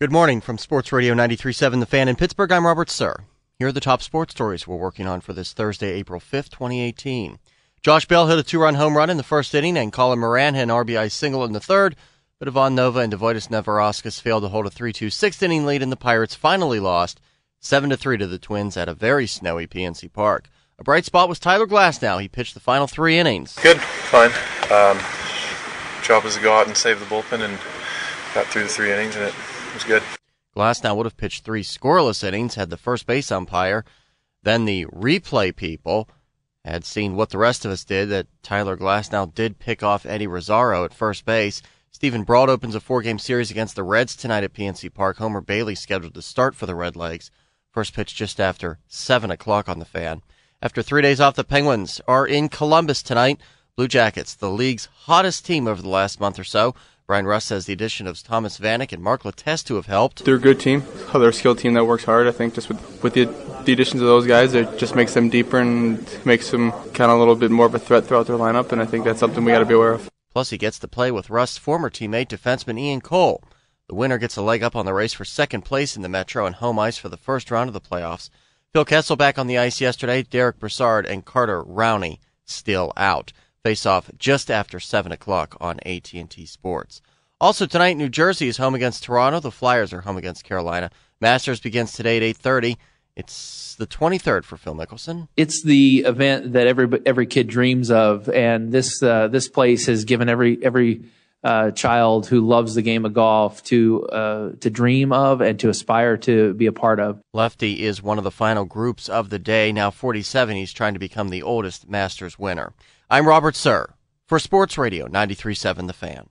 Good morning from Sports Radio 93.7 The Fan in Pittsburgh. I'm Robert Sir. Here are the top sports stories we're working on for this Thursday, April 5th, 2018. Josh Bell hit a two-run home run in the first inning, and Colin Moran had an RBI single in the third, but Ivan Nova and Dovydas Neverauskas failed to hold a 3-2 sixth inning lead, and the Pirates finally lost 7-3 to the Twins at a very snowy PNC Park. A bright spot was Tyler Glasnow He pitched the final three innings. Good, fine. Um, job was to go out and save the bullpen, and got through the three innings, and it was good. Glasnow would have pitched three scoreless innings had the first base umpire, then the replay people had seen what the rest of us did that Tyler Glasnow did pick off Eddie Rosario at first base. Steven Brault opens a four game series against the Reds tonight at PNC Park. Homer Bailey scheduled to start for the Redlegs. First pitch just after 7 o'clock on the fan. After three days off, the Penguins are in Columbus tonight. Blue Jackets, the league's hottest team over the last month or so, Bryan Rust says the addition of Thomas Vanek and Mark Letestu have helped. They're a good team. They're a skilled team that works hard. I think just with, with the, the additions of those guys, it just makes them deeper and makes them kind of a little bit more of a threat throughout their lineup, and I think that's something we got to be aware of. Plus, he gets to play with Rust's former teammate, defenseman Ian Cole. The winner gets a leg up on the race for second place in the Metro and home ice for the first round of the playoffs. Phil Kessel back on the ice yesterday. Derek Brassard and Carter Rowney still out. Face off just after 7 o'clock on AT&T Sports. Also tonight, New Jersey is home against Toronto. The Flyers are home against Carolina. Masters begins today at 8:30. It's the 23rd for Phil Mickelson. It's the event that every every kid dreams of, and this uh, this place has given every every uh, child who loves the game of golf to uh, to dream of and to aspire to be a part of. Lefty is one of the final groups of the day. Now 47, he's trying to become the oldest Masters winner. I'm Robert Sir for Sports Radio 93.7 The Fan.